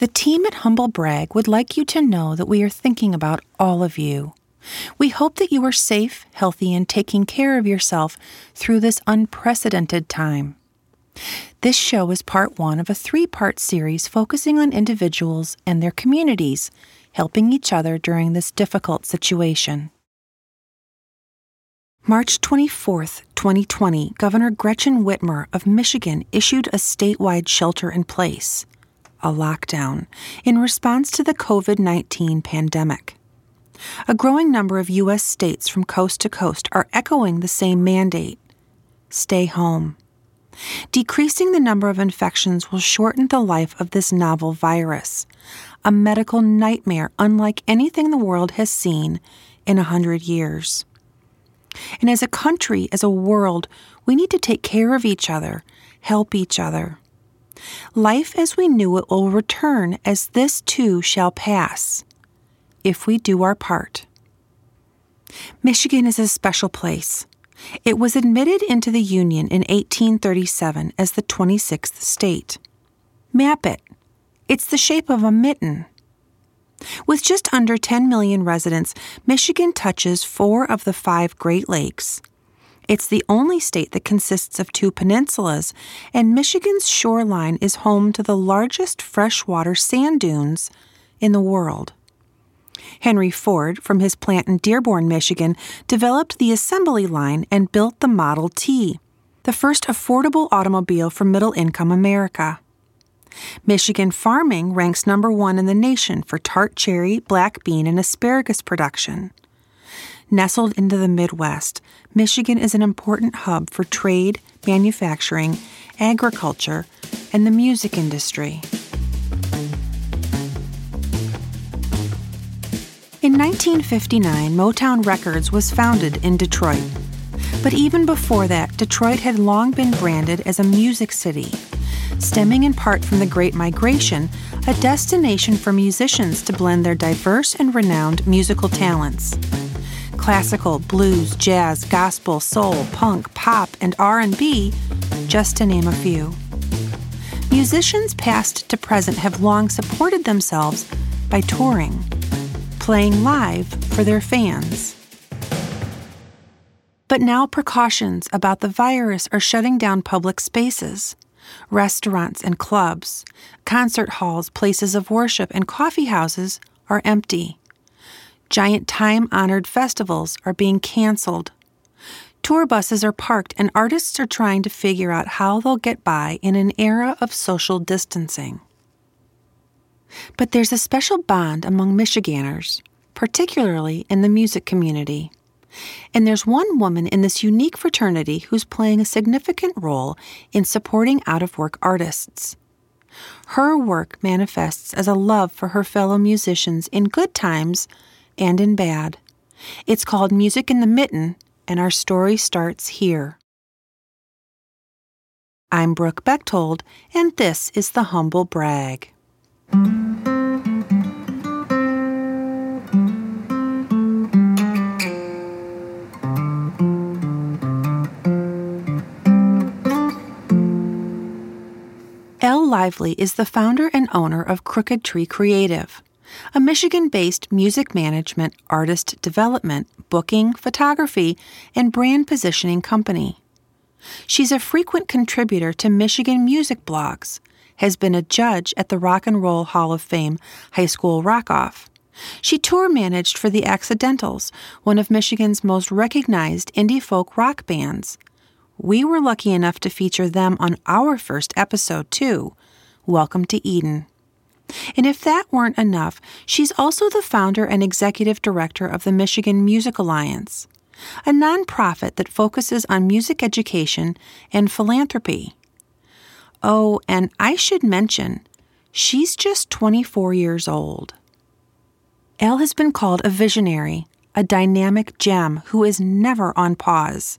The team at Hummble Bragg would like you to know that we are thinking about all of you. We hope that you are safe, healthy, and taking care of yourself through this unprecedented time. This show is part one of a three part series focusing on individuals and their communities, helping each other during this difficult situation. March 24, 2020, Governor Gretchen Whitmer of Michigan issued a statewide shelter in place a lockdown, in response to the COVID 19 pandemic. A growing number of U.S. states from coast to coast are echoing the same mandate stay home. Decreasing the number of infections will shorten the life of this novel virus, a medical nightmare unlike anything the world has seen in a hundred years. And as a country, as a world, we need to take care of each other, help each other. Life as we knew it will return, as this too shall pass, if we do our part. Michigan is a special place. It was admitted into the Union in 1837 as the 26th state. Map it. It's the shape of a mitten. With just under 10 million residents, Michigan touches four of the five Great Lakes it's the only state that consists of two peninsulas, and Michigan's shoreline is home to the largest freshwater sand dunes in the world. Henry Ford, from his plant in Dearborn, Michigan, developed the assembly line and built the Model T, the first affordable automobile for middle income America. Michigan farming ranks number one in the nation for tart cherry, black bean, and asparagus production. Nestled into the Midwest, Michigan is an important hub for trade, manufacturing, agriculture, and the music industry. In 1959, Motown Records was founded in Detroit. But even before that, Detroit had long been branded as a music city, stemming in part from the Great Migration, a destination for musicians to blend their diverse and renowned musical talents classical, blues, jazz, gospel, soul, punk, pop, and R&B, just to name a few. Musicians past to present have long supported themselves by touring, playing live for their fans. But now precautions about the virus are shutting down public spaces. Restaurants and clubs, concert halls, places of worship, and coffee houses are empty. Giant time honored festivals are being canceled. Tour buses are parked, and artists are trying to figure out how they'll get by in an era of social distancing. But there's a special bond among Michiganders, particularly in the music community. And there's one woman in this unique fraternity who's playing a significant role in supporting out of work artists. Her work manifests as a love for her fellow musicians in good times and in bad. It's called Music in the Mitten, and our story starts here. I'm Brooke Bechtold, and this is the Hummble Bragg. Elle Lively is the founder and owner of Crooked Tree Creative a Michigan based music management, artist development, booking, photography, and brand positioning company. She's a frequent contributor to Michigan music blogs, has been a judge at the Rock and Roll Hall of Fame High School Rock Off. She tour managed for the Accidentals, one of Michigan's most recognized indie folk rock bands. We were lucky enough to feature them on our first episode, too. Welcome to Eden. And if that weren't enough, she's also the founder and executive director of the Michigan Music Alliance, a nonprofit that focuses on music education and philanthropy. Oh, and I should mention, she's just 24 years old. Elle has been called a visionary, a dynamic gem who is never on pause,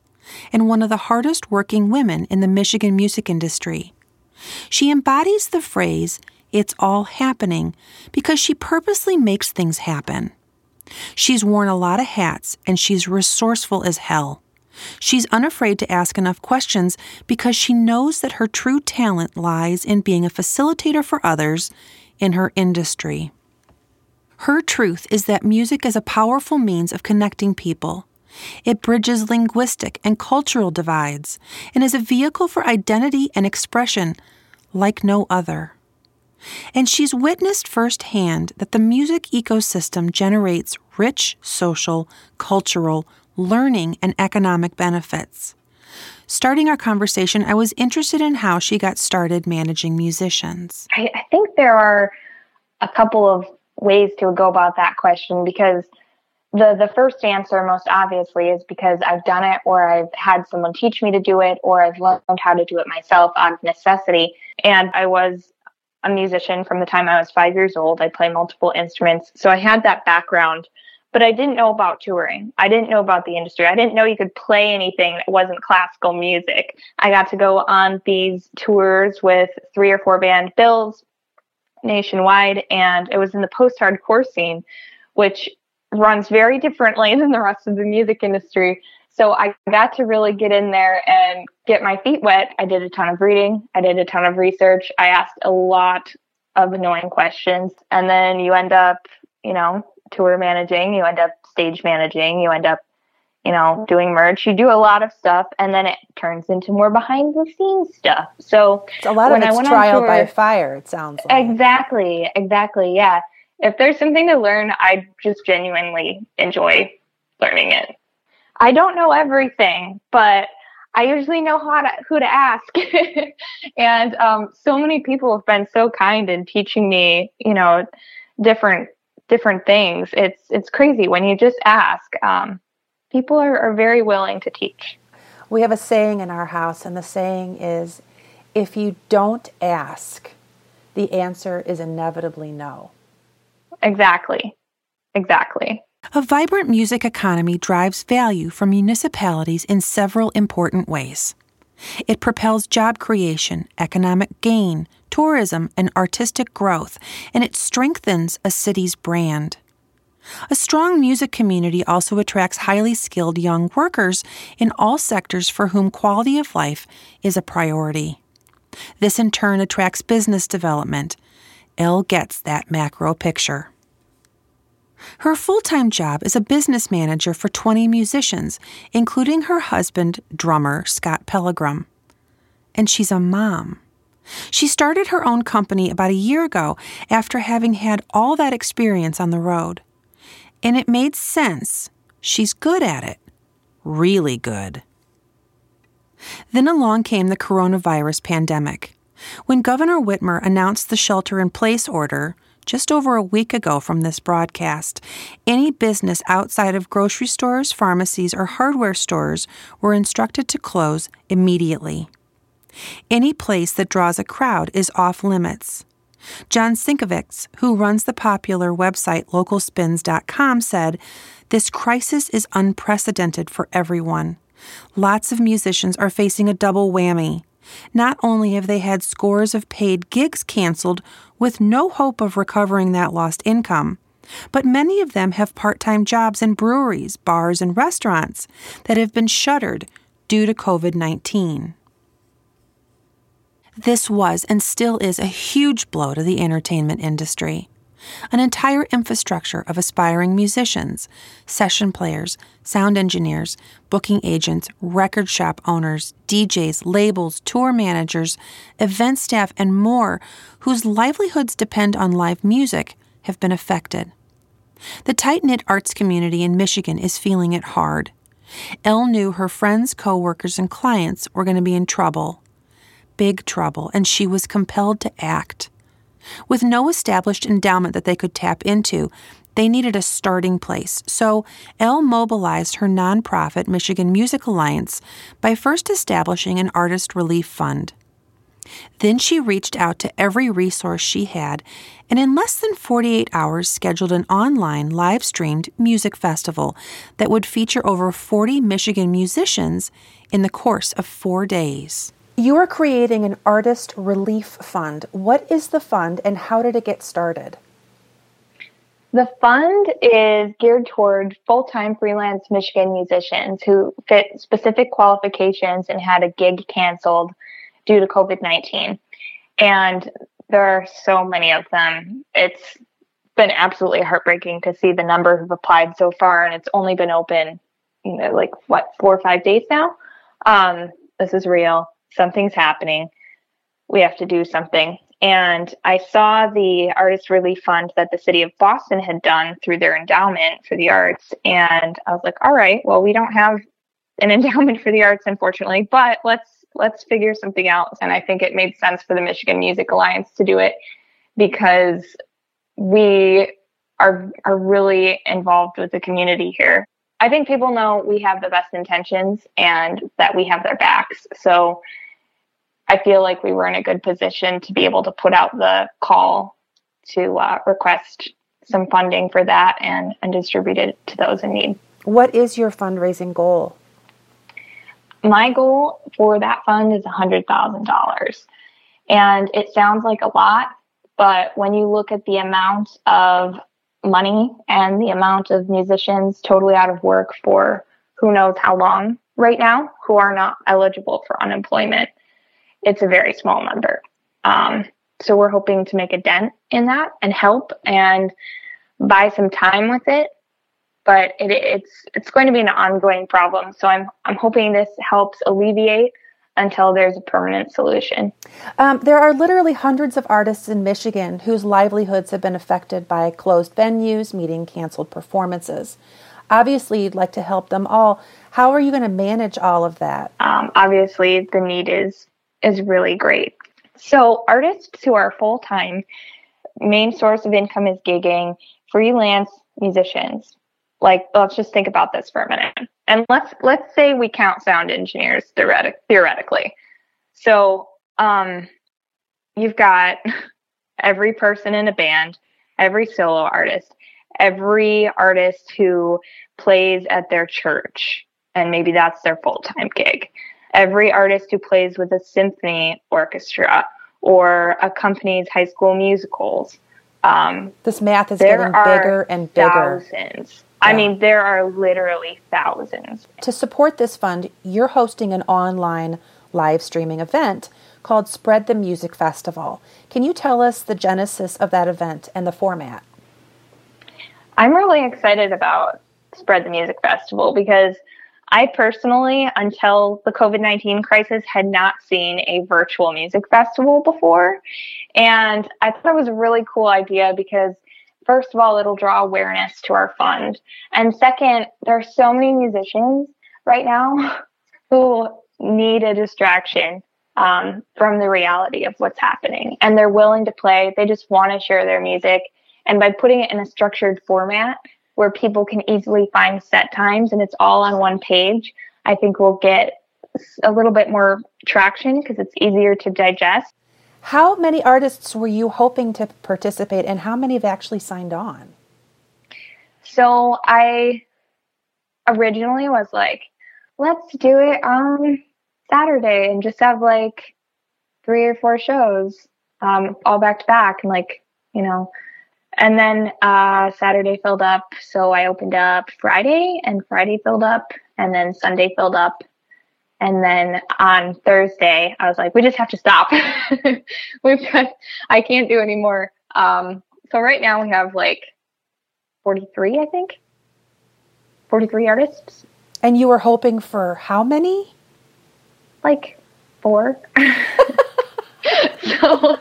and one of the hardest working women in the Michigan music industry. She embodies the phrase, it's all happening because she purposely makes things happen. She's worn a lot of hats and she's resourceful as hell. She's unafraid to ask enough questions because she knows that her true talent lies in being a facilitator for others, in her industry. Her truth is that music is a powerful means of connecting people. It bridges linguistic and cultural divides and is a vehicle for identity and expression like no other. And she's witnessed firsthand that the music ecosystem generates rich social, cultural, learning, and economic benefits. Starting our conversation, I was interested in how she got started managing musicians. I, I think there are a couple of ways to go about that question because the the first answer most obviously is because I've done it or I've had someone teach me to do it or I've learned how to do it myself out of necessity and I was a musician from the time I was 5 years old I play multiple instruments so I had that background but I didn't know about touring. I didn't know about the industry. I didn't know you could play anything that wasn't classical music. I got to go on these tours with three or four band bills nationwide, and it was in the post hardcore scene, which runs very differently than the rest of the music industry. So I got to really get in there and get my feet wet. I did a ton of reading, I did a ton of research, I asked a lot of annoying questions, and then you end up, you know, tour managing, you end up stage managing, you end up, you know, doing merch, you do a lot of stuff, and then it turns into more behind the scenes stuff. So it's a lot of it's trial tour, by fire, it sounds like. Exactly, exactly, yeah. If there's something to learn, I just genuinely enjoy learning it. I don't know everything, but I usually know how to, who to ask. and um, so many people have been so kind in teaching me, you know, different different things. It's it's crazy when you just ask. Um, people are, are very willing to teach. We have a saying in our house, and the saying is, "If you don't ask, the answer is inevitably no." Exactly. Exactly. A vibrant music economy drives value for municipalities in several important ways. It propels job creation, economic gain, tourism, and artistic growth, and it strengthens a city's brand. A strong music community also attracts highly skilled young workers in all sectors for whom quality of life is a priority. This in turn attracts business development. Elle gets that macro picture. Her full time job is a business manager for 20 musicians, including her husband, drummer Scott Pellegrim. And she's a mom. She started her own company about a year ago after having had all that experience on the road. And it made sense. She's good at it. Really good. Then along came the coronavirus pandemic. When Governor Whitmer announced the shelter in place order, just over a week ago from this broadcast, any business outside of grocery stores, pharmacies, or hardware stores were instructed to close immediately. Any place that draws a crowd is off limits. John Sinkevics, who runs the popular website localspins.com, said, This crisis is unprecedented for everyone. Lots of musicians are facing a double whammy. Not only have they had scores of paid gigs canceled with no hope of recovering that lost income, but many of them have part time jobs in breweries, bars, and restaurants that have been shuttered due to COVID 19. This was and still is a huge blow to the entertainment industry. An entire infrastructure of aspiring musicians, session players, sound engineers, booking agents, record shop owners, DJs, labels, tour managers, event staff, and more whose livelihoods depend on live music have been affected. The tight knit arts community in Michigan is feeling it hard. Elle knew her friends, coworkers, and clients were going to be in trouble big trouble, and she was compelled to act. With no established endowment that they could tap into, they needed a starting place, so Elle mobilized her nonprofit Michigan Music Alliance by first establishing an artist relief fund. Then she reached out to every resource she had and in less than 48 hours scheduled an online live streamed music festival that would feature over 40 Michigan musicians in the course of four days. You are creating an artist relief fund. What is the fund and how did it get started? The fund is geared toward full time freelance Michigan musicians who fit specific qualifications and had a gig canceled due to COVID 19. And There are so many of them. It's been absolutely heartbreaking to see the number who've applied so far, and it's only been open, you know, like what four or five days now. Um, this is real. Something's happening. We have to do something. And I saw the Artist Relief Fund that the city of Boston had done through their endowment for the arts. And I was like, all right, well, we don't have an endowment for the arts, unfortunately, but let's let's figure something out. And I think it made sense for the Michigan Music Alliance to do it because we are are really involved with the community here. I think people know we have the best intentions and that we have their backs. So I feel like we were in a good position to be able to put out the call to uh, request some funding for that and, and distribute it to those in need. What is your fundraising goal? My goal for that fund is $100,000. And it sounds like a lot, but when you look at the amount of money and the amount of musicians totally out of work for who knows how long right now who are not eligible for unemployment, it's a very small number. Um, so we're hoping to make a dent in that and help and buy some time with it. But it, it's it's going to be an ongoing problem. So I'm I'm hoping this helps alleviate until there's a permanent solution. Um, there are literally hundreds of artists in Michigan whose livelihoods have been affected by closed venues, meeting canceled performances. Obviously, you'd like to help them all. How are you going to manage all of that? Um, obviously, the need is is really great. So, artists who are full time, main source of income is gigging, freelance musicians. Like, let's just think about this for a minute. And let's let's say we count sound engineers theoretic, theoretically. So, um, you've got every person in a band, every solo artist, every artist who plays at their church, and maybe that's their full time gig every artist who plays with a symphony orchestra or accompanies high school musicals. Um, this math is getting bigger and bigger. Thousands. I mean, there are literally thousands. To support this fund, you're hosting an online live streaming event called Spread the Music Festival. Can you tell us the genesis of that event and the format? I'm really excited about Spread the Music Festival because I personally, until the COVID 19 crisis, had not seen a virtual music festival before. And I thought it was a really cool idea because, first of all, it'll draw awareness to our fund. And second, there are so many musicians right now who need a distraction um, from the reality of what's happening. And they're willing to play, they just want to share their music. And by putting it in a structured format, where people can easily find set times and it's all on one page, I think we'll get a little bit more traction because it's easier to digest. How many artists were you hoping to participate and how many have actually signed on? So I originally was like, let's do it on Saturday and just have like three or four shows um, all back to back and like, you know, and then uh, Saturday filled up, so I opened up Friday, and Friday filled up, and then Sunday filled up, and then on Thursday I was like, we just have to stop. We've got, I can't do anymore. Um, so right now we have like 43, I think, 43 artists. And you were hoping for how many? Like four. so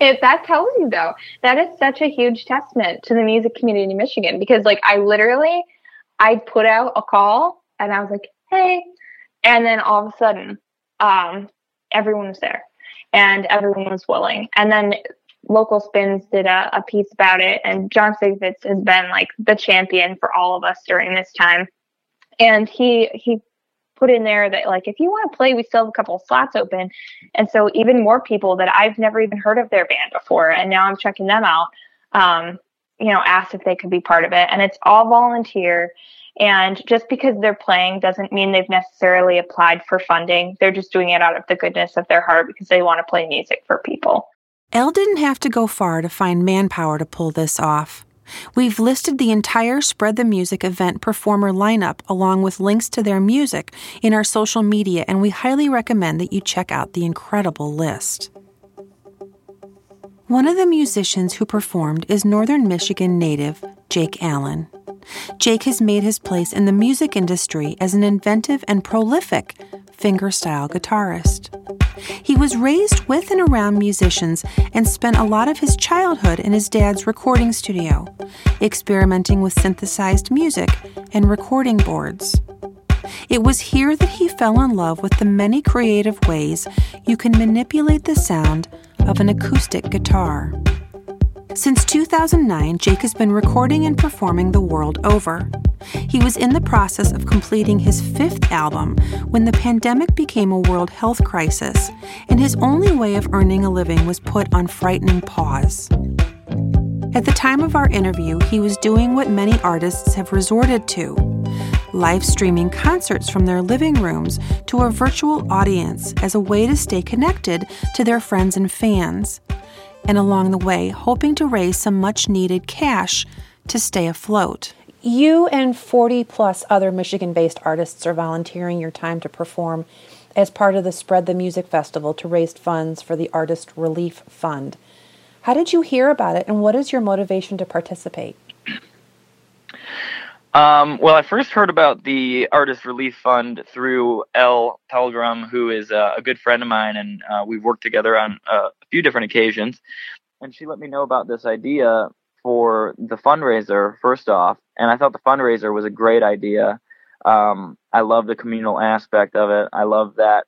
if that tells you though that is such a huge testament to the music community in Michigan because like I literally I put out a call and I was like, hey, and then all of a sudden, um, everyone was there and everyone was willing. And then local spins did a, a piece about it and John Sinkevics has been like the champion for all of us during this time. And he he put in there that like if you want to play, we still have a couple of slots open. And so even more people that I've never even heard of their band before, and now I'm checking them out. Um, you know, asked if they could be part of it, and it's all volunteer. And just because they're playing doesn't mean they've necessarily applied for funding. They're just doing it out of the goodness of their heart because they want to play music for people. Elle didn't have to go far to find manpower to pull this off. We've listed the entire Spread the Music event performer lineup along with links to their music in our social media, and we highly recommend that you check out the incredible list. One of the musicians who performed is Northern Michigan native Jake Allen. Jake has made his place in the music industry as an inventive and prolific fingerstyle guitarist. He was raised with and around musicians and spent a lot of his childhood in his dad's recording studio, experimenting with synthesized music and recording boards. It was here that he fell in love with the many creative ways you can manipulate the sound of an acoustic guitar. Since 2009, Jake has been recording and performing the world over. He was in the process of completing his fifth album when the pandemic became a world health crisis, and his only way of earning a living was put on frightening pause. At the time of our interview, he was doing what many artists have resorted to live streaming concerts from their living rooms to a virtual audience as a way to stay connected to their friends and fans and along the way, hoping to raise some much needed cash to stay afloat. You and 40 plus other Michigan based artists are volunteering your time to perform as part of the Spread the Music Festival to raise funds for the Artist Relief Fund. How did you hear about it, and what is your motivation to participate? Um, well, I first heard about the Artist Relief Fund through Elle Pellegrim, who is uh, a good friend of mine, and uh, we've worked together on uh, a few different occasions. And she let me know about this idea for the fundraiser, first off. And I thought the fundraiser was a great idea. Um, I love the communal aspect of it. I love that,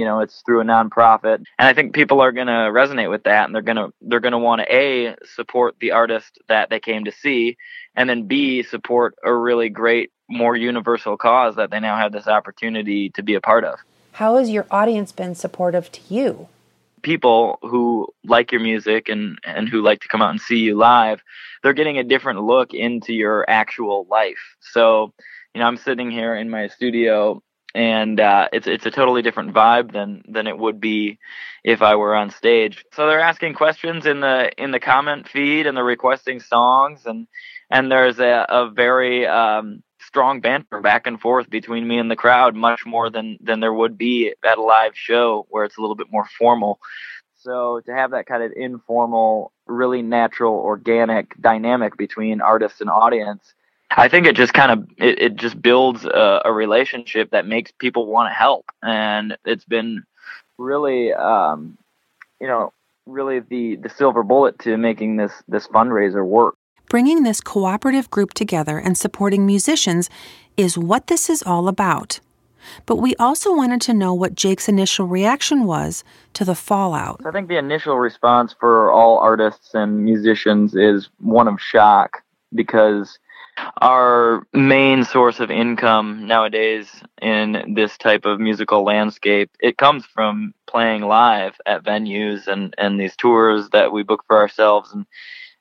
you know, it's through a nonprofit, and I think people are going to resonate with that, and they're going to they're going to want to a support the artist that they came to see, and then b support a really great, more universal cause that they now have this opportunity to be a part of. How has your audience been supportive to you? People who like your music and and who like to come out and see you live, they're getting a different look into your actual life. So you know, I'm sitting here in my studio and uh, it's it's a totally different vibe than than it would be if I were on stage. So they're asking questions in the in the comment feed and they're requesting songs and and there's a, a very um, strong banter back and forth between me and the crowd, much more than than there would be at a live show where it's a little bit more formal. So to have that kind of informal, really natural, organic dynamic between artist and audience I think it just kind of it, it just builds a, a, relationship that makes people want to help, and it's been really, um, you know, really the the silver bullet to making this this fundraiser work. Bringing this cooperative group together and supporting musicians is what this is all about. But we also wanted to know what Jake's initial reaction was to the fallout. I think the initial response for all artists and musicians is one of shock because our main source of income nowadays in this type of musical landscape it comes from playing live at venues and and these tours that we book for ourselves. And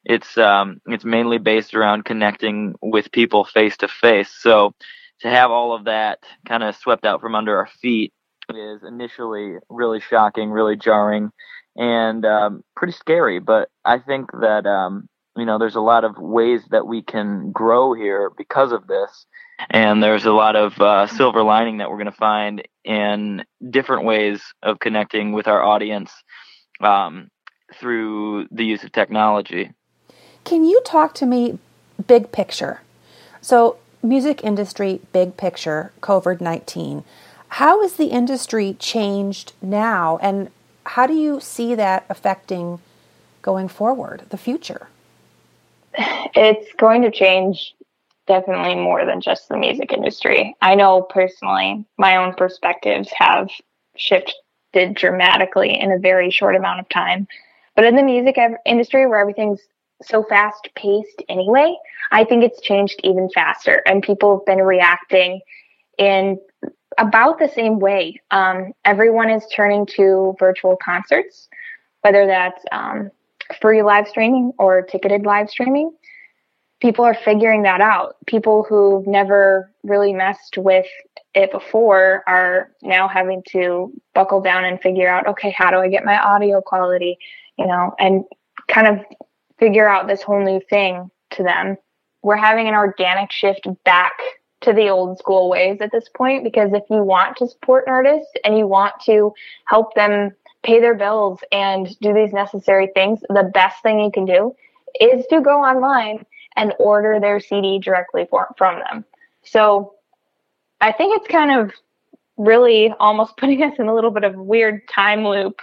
it's um it's mainly based around connecting with people face to face so to have all of that kind of swept out from under our feet is initially really shocking really jarring and um, pretty scary. But i think that um, you know there's a lot of ways that we can grow here because of this. And there's a lot of uh, silver lining that we're going to find in different ways of connecting with our audience um, through the use of technology. Can you talk to me big picture? So music industry big picture covid-19 how has the industry changed now and how do you see that affecting going forward the future it's going to change definitely more than just the music industry. I know personally, my own perspectives have shifted dramatically in a very short amount of time. But in the music industry, where everything's so fast paced anyway, I think it's changed even faster. And people have been reacting in about the same way. Um, everyone is turning to virtual concerts, whether that's um, free live streaming or ticketed live streaming. People are figuring that out. People who've never really messed with it before are now having to buckle down and figure out, okay, how do I get my audio quality, you know, and kind of figure out this whole new thing to them. We're having an organic shift back to the old school ways at this point because if you want to support an artist and you want to help them pay their bills and do these necessary things, the best thing you can do is to go online and order their CD directly for, from them. So I think it's kind of really almost putting us in a little bit of weird time loop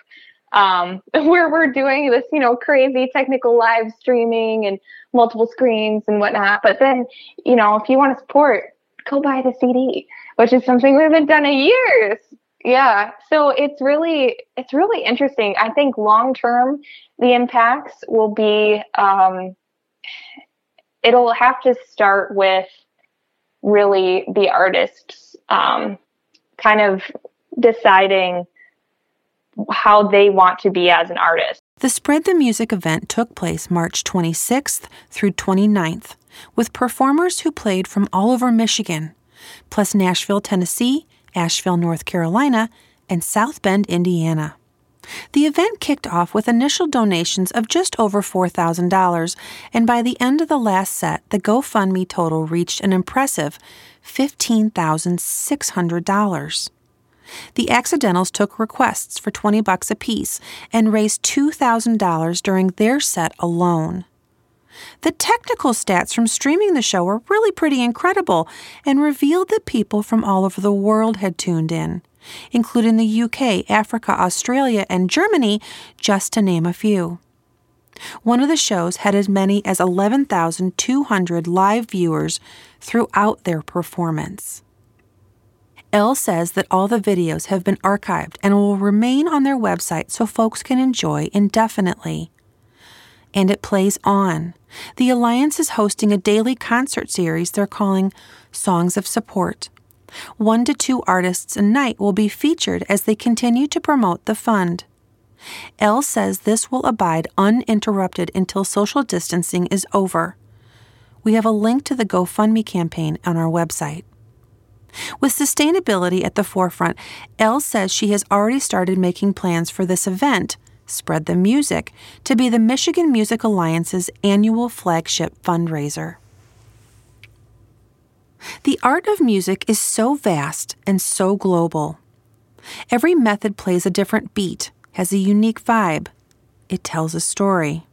um, where we're doing this, you know, crazy technical live streaming and multiple screens and whatnot. But then, you know, if you want to support, go buy the CD, which is something we haven't done in years. Yeah. So it's really, it's really interesting. I think long term, the impacts will be, um, it'll have to start with really the artists um, kind of deciding how they want to be as an artist. The Spread the Music event took place March 26th through 29th with performers who played from all over Michigan, plus Nashville, Tennessee, Asheville, North Carolina, and South Bend, Indiana. The event kicked off with initial donations of just over $4,000, and by the end of the last set, the GoFundMe total reached an impressive $15,600. The Accidentals took requests for 20 bucks apiece and raised $2,000 during their set alone. The technical stats from streaming the show were really pretty incredible and revealed that people from all over the world had tuned in, including the UK, Africa, Australia, and Germany, just to name a few. One of the shows had as many as 11,200 live viewers throughout their performance. Elle says that all the videos have been archived and will remain on their website so folks can enjoy indefinitely. And it plays on. The Alliance is hosting a daily concert series they're calling Songs of Support. One to two artists a night will be featured as they continue to promote the fund. Elle says this will abide uninterrupted until social distancing is over. We have a link to the GoFundMe campaign on our website. With sustainability at the forefront, Elle says she has already started making plans for this event, Spread the Music, to be the Michigan Music Alliance's annual flagship fundraiser. The art of music is so vast and so global. Every method plays a different beat, has a unique vibe. It tells a story.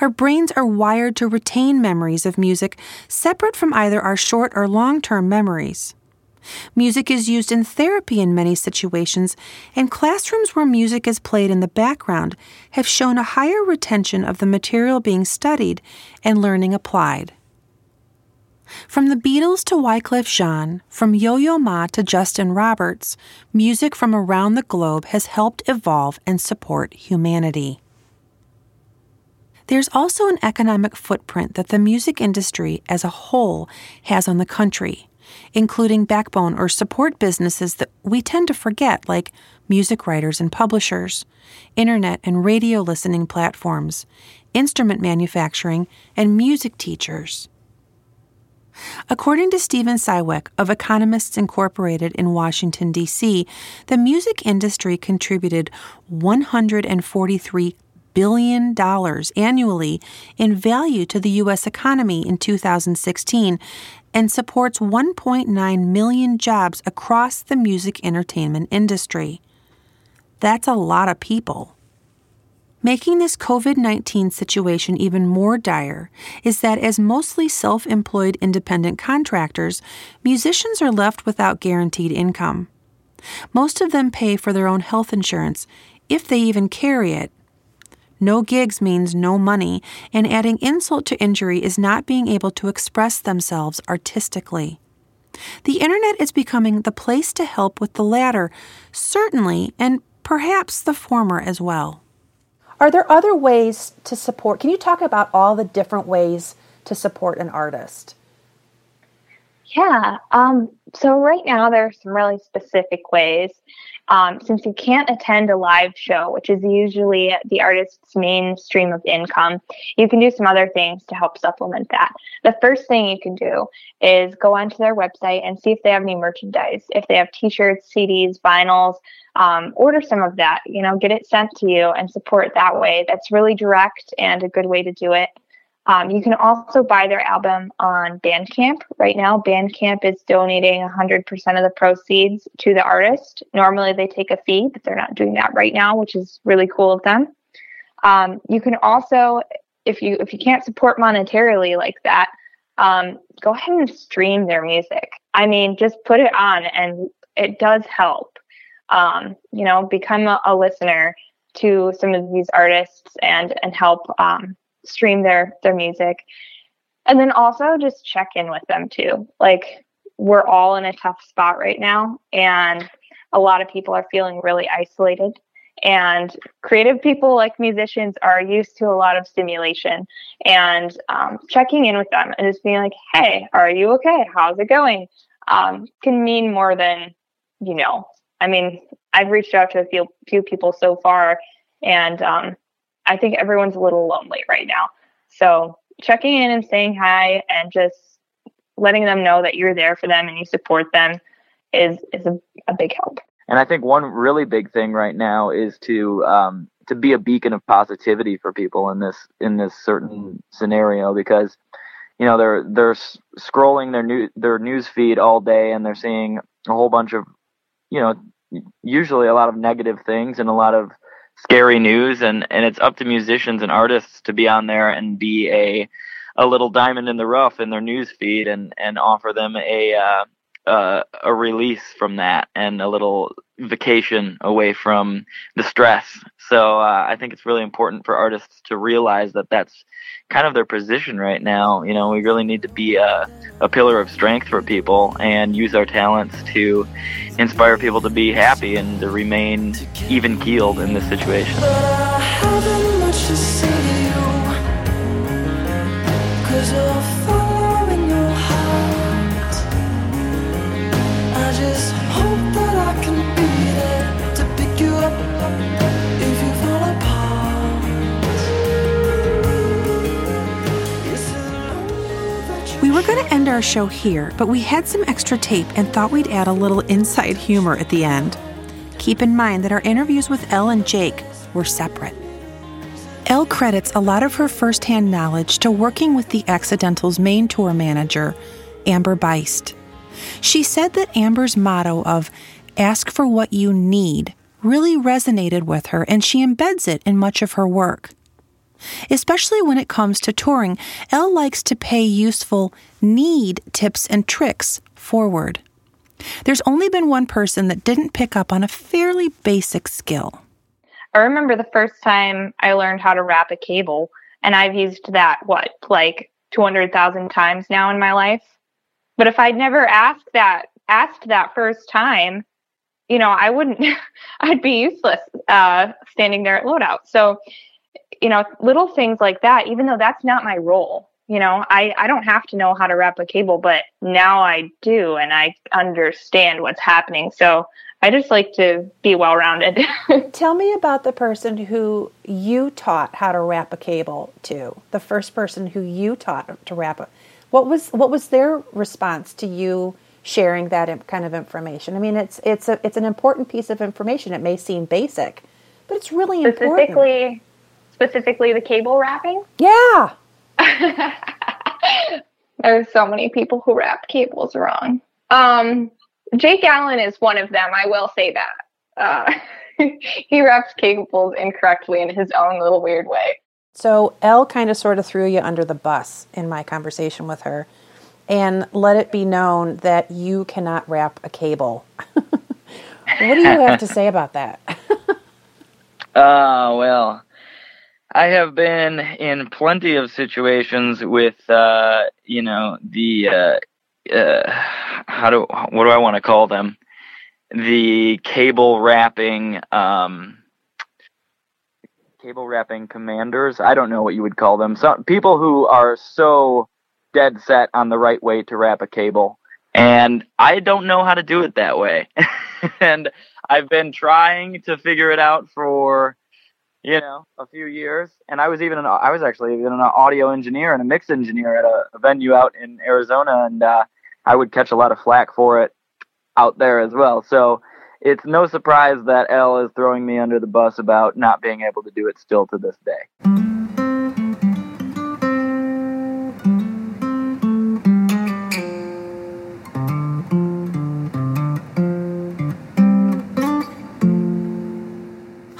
Our brains are wired to retain memories of music separate from either our short or long term memories. Music is used in therapy in many situations, and classrooms where music is played in the background have shown a higher retention of the material being studied and learning applied. From the Beatles to Wyclef Jean, from Yo Yo Ma to Justin Roberts, music from around the globe has helped evolve and support humanity. There's also an economic footprint that the music industry as a whole has on the country, including backbone or support businesses that we tend to forget, like music writers and publishers, internet and radio listening platforms, instrument manufacturing, and music teachers. According to Stephen Siwek of Economists Incorporated in Washington, D.C., the music industry contributed 143 billion dollars annually in value to the U.S. economy in 2016 and supports 1.9 million jobs across the music entertainment industry. That's a lot of people. Making this COVID 19 situation even more dire is that, as mostly self employed independent contractors, musicians are left without guaranteed income. Most of them pay for their own health insurance, if they even carry it, no gigs means no money, and adding insult to injury is not being able to express themselves artistically. The internet is becoming the place to help with the latter, certainly, and perhaps the former as well. Are there other ways to support? Can you talk about all the different ways to support an artist? Yeah. Um, so right now there are some really specific ways. Um, since you can't attend a live show, which is usually the artist's main stream of income, you can do some other things to help supplement that. The first thing you can do is go onto their website and see if they have any merchandise. If they have T-shirts, CDs, vinyls, um, order some of that. You know, get it sent to you and support that way. That's really direct and a good way to do it. Um, you can also buy their album on Bandcamp. Right now, Bandcamp is donating 100% of the proceeds to the artist. Normally, they take a fee, but they're not doing that right now, which is really cool of them. Um, you can also, if you if you can't support monetarily like that, um, go ahead and stream their music. I mean, just put it on, and it does help. Um, you know, become a, a, listener to some of these artists and and help um, stream their their music. And then also just check in with them too. Like we're all in a tough spot right now and a lot of people are feeling really isolated. And creative people like musicians are used to a lot of stimulation. And um, checking in with them and just being like hey are you okay? How's it going? Um, can mean more than you know. I mean i've reached out to a few, few people so far and um, I think everyone's a little lonely right now. So checking in and saying hi and just letting them know that you're there for them and you support them is is a, a big help. And I think one really big thing right now is to um, to be a beacon of positivity for people in this in this certain scenario because you know they're they're scrolling their new their news feed all day and they're seeing a whole bunch of you know usually a lot of negative things and a lot of scary news and and it's up to musicians and artists to be on there and be a a little diamond in the rough in their news feed and and offer them a uh, uh, a release from that and a little vacation away from the stress. So uh, I think it's really important for artists to realize that that's kind of their position right now. You know, we really need to be a, a pillar of strength for people and use our talents to inspire people to be happy and to remain even keeled in this situation. We're going to end our show here, but we had some extra tape and thought we'd add a little inside humor at the end. Keep in mind that our interviews with Elle and Jake were separate. Elle credits a lot of her firsthand knowledge to working with the Accidentals' main tour manager, Amber Beist. She said that Amber's motto of ask for what you need really resonated with her and she embeds it in much of her work. Especially when it comes to touring, Elle likes to pay useful need tips and tricks forward. There's only been one person that didn't pick up on a fairly basic skill. I remember the first time I learned how to wrap a cable, and I've used that, what, like 200,000 times now in my life. But if I'd never asked that, asked that first time, you know, I wouldn't, I'd be useless uh, standing there at loadout. So you know, little things like that, even though that's not my role. You know, I, I don't have to know how to wrap a cable, but now I do and I understand what's happening. So I just like to be well rounded. Tell me about the person who you taught how to wrap a cable to. The first person who you taught to wrap it. What was what was their response to you sharing that kind of information? I mean, it's it's a it's an important piece of information. It may seem basic, but it's really Specifically, important specifically the cable wrapping. Yeah. There's so many people who wrap cables wrong. Um, Jake Allen is one of them. I will say that. Uh, he wraps cables incorrectly in his own little weird way. So Elle kind of sort of threw you under the bus in my conversation with her, and let it be known that you cannot wrap a cable. what do you have to say about that? uh, well, I have been in plenty of situations with, uh, you know, the uh, uh, how do what do I want to call them? The cable wrapping, um, cable wrapping commanders. I don't know what you would call them. Some people who are so dead set on the right way to wrap a cable, and I don't know how to do it that way. and I've been trying to figure it out for you know, a few years. And I was even an, I was actually even an audio engineer and a mix engineer at a, a venue out in Arizona, and uh, I would catch a lot of flack for it out there as well. So it's no surprise that Elle is throwing me under the bus about not being able to do it still to this day.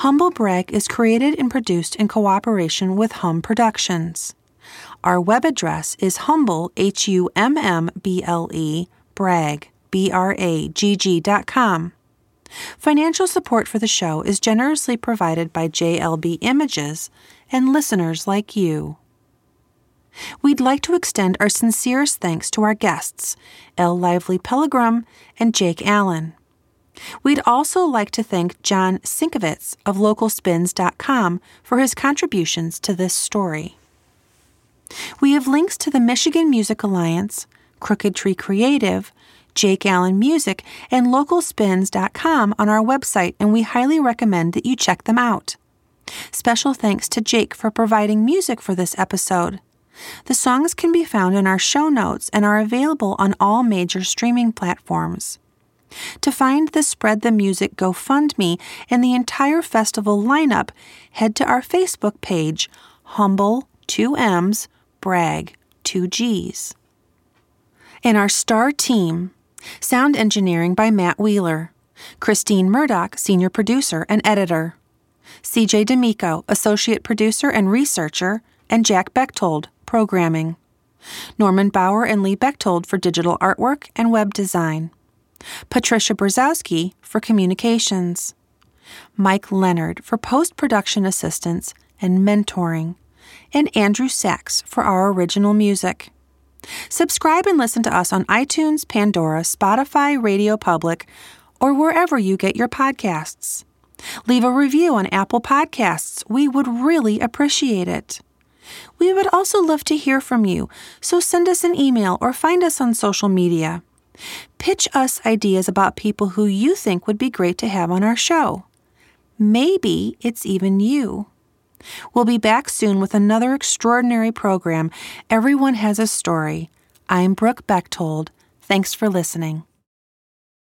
Bragg is created and produced in cooperation with Hum Productions. Our web address is humble, H U M M B L E, bragg, B R A G G dot com. Financial support for the show is generously provided by JLB Images and listeners like you. We'd like to extend our sincerest thanks to our guests, Elle Lively Pellegrim and Jake Allen. We'd also like to thank John Sinkevics of localspins.com for his contributions to this story. We have links to the Michigan Music Alliance, Crooked Tree Creative, Jake Allen Music, and localspins.com on our website, and we highly recommend that you check them out. Special thanks to Jake for providing music for this episode. The songs can be found in our show notes and are available on all major streaming platforms. To find the Spread the Music GoFundMe and the entire festival lineup, head to our Facebook page, Humble 2M's Brag 2G's. In our star team, sound engineering by Matt Wheeler, Christine Murdoch, senior producer and editor, CJ D'Amico, associate producer and researcher, and Jack Bechtold, programming. Norman Bauer and Lee Bechtold for digital artwork and web design. Patricia Brzezowski for communications. Mike Leonard for post production assistance and mentoring. And Andrew Sachs for our original music. Subscribe and listen to us on iTunes, Pandora, Spotify, Radio Public, or wherever you get your podcasts. Leave a review on Apple Podcasts. We would really appreciate it. We would also love to hear from you, so send us an email or find us on social media. Pitch us ideas about people who you think would be great to have on our show. Maybe it's even you. We'll be back soon with another extraordinary program. Everyone has a story. I'm Brooke Bechtold. Thanks for listening.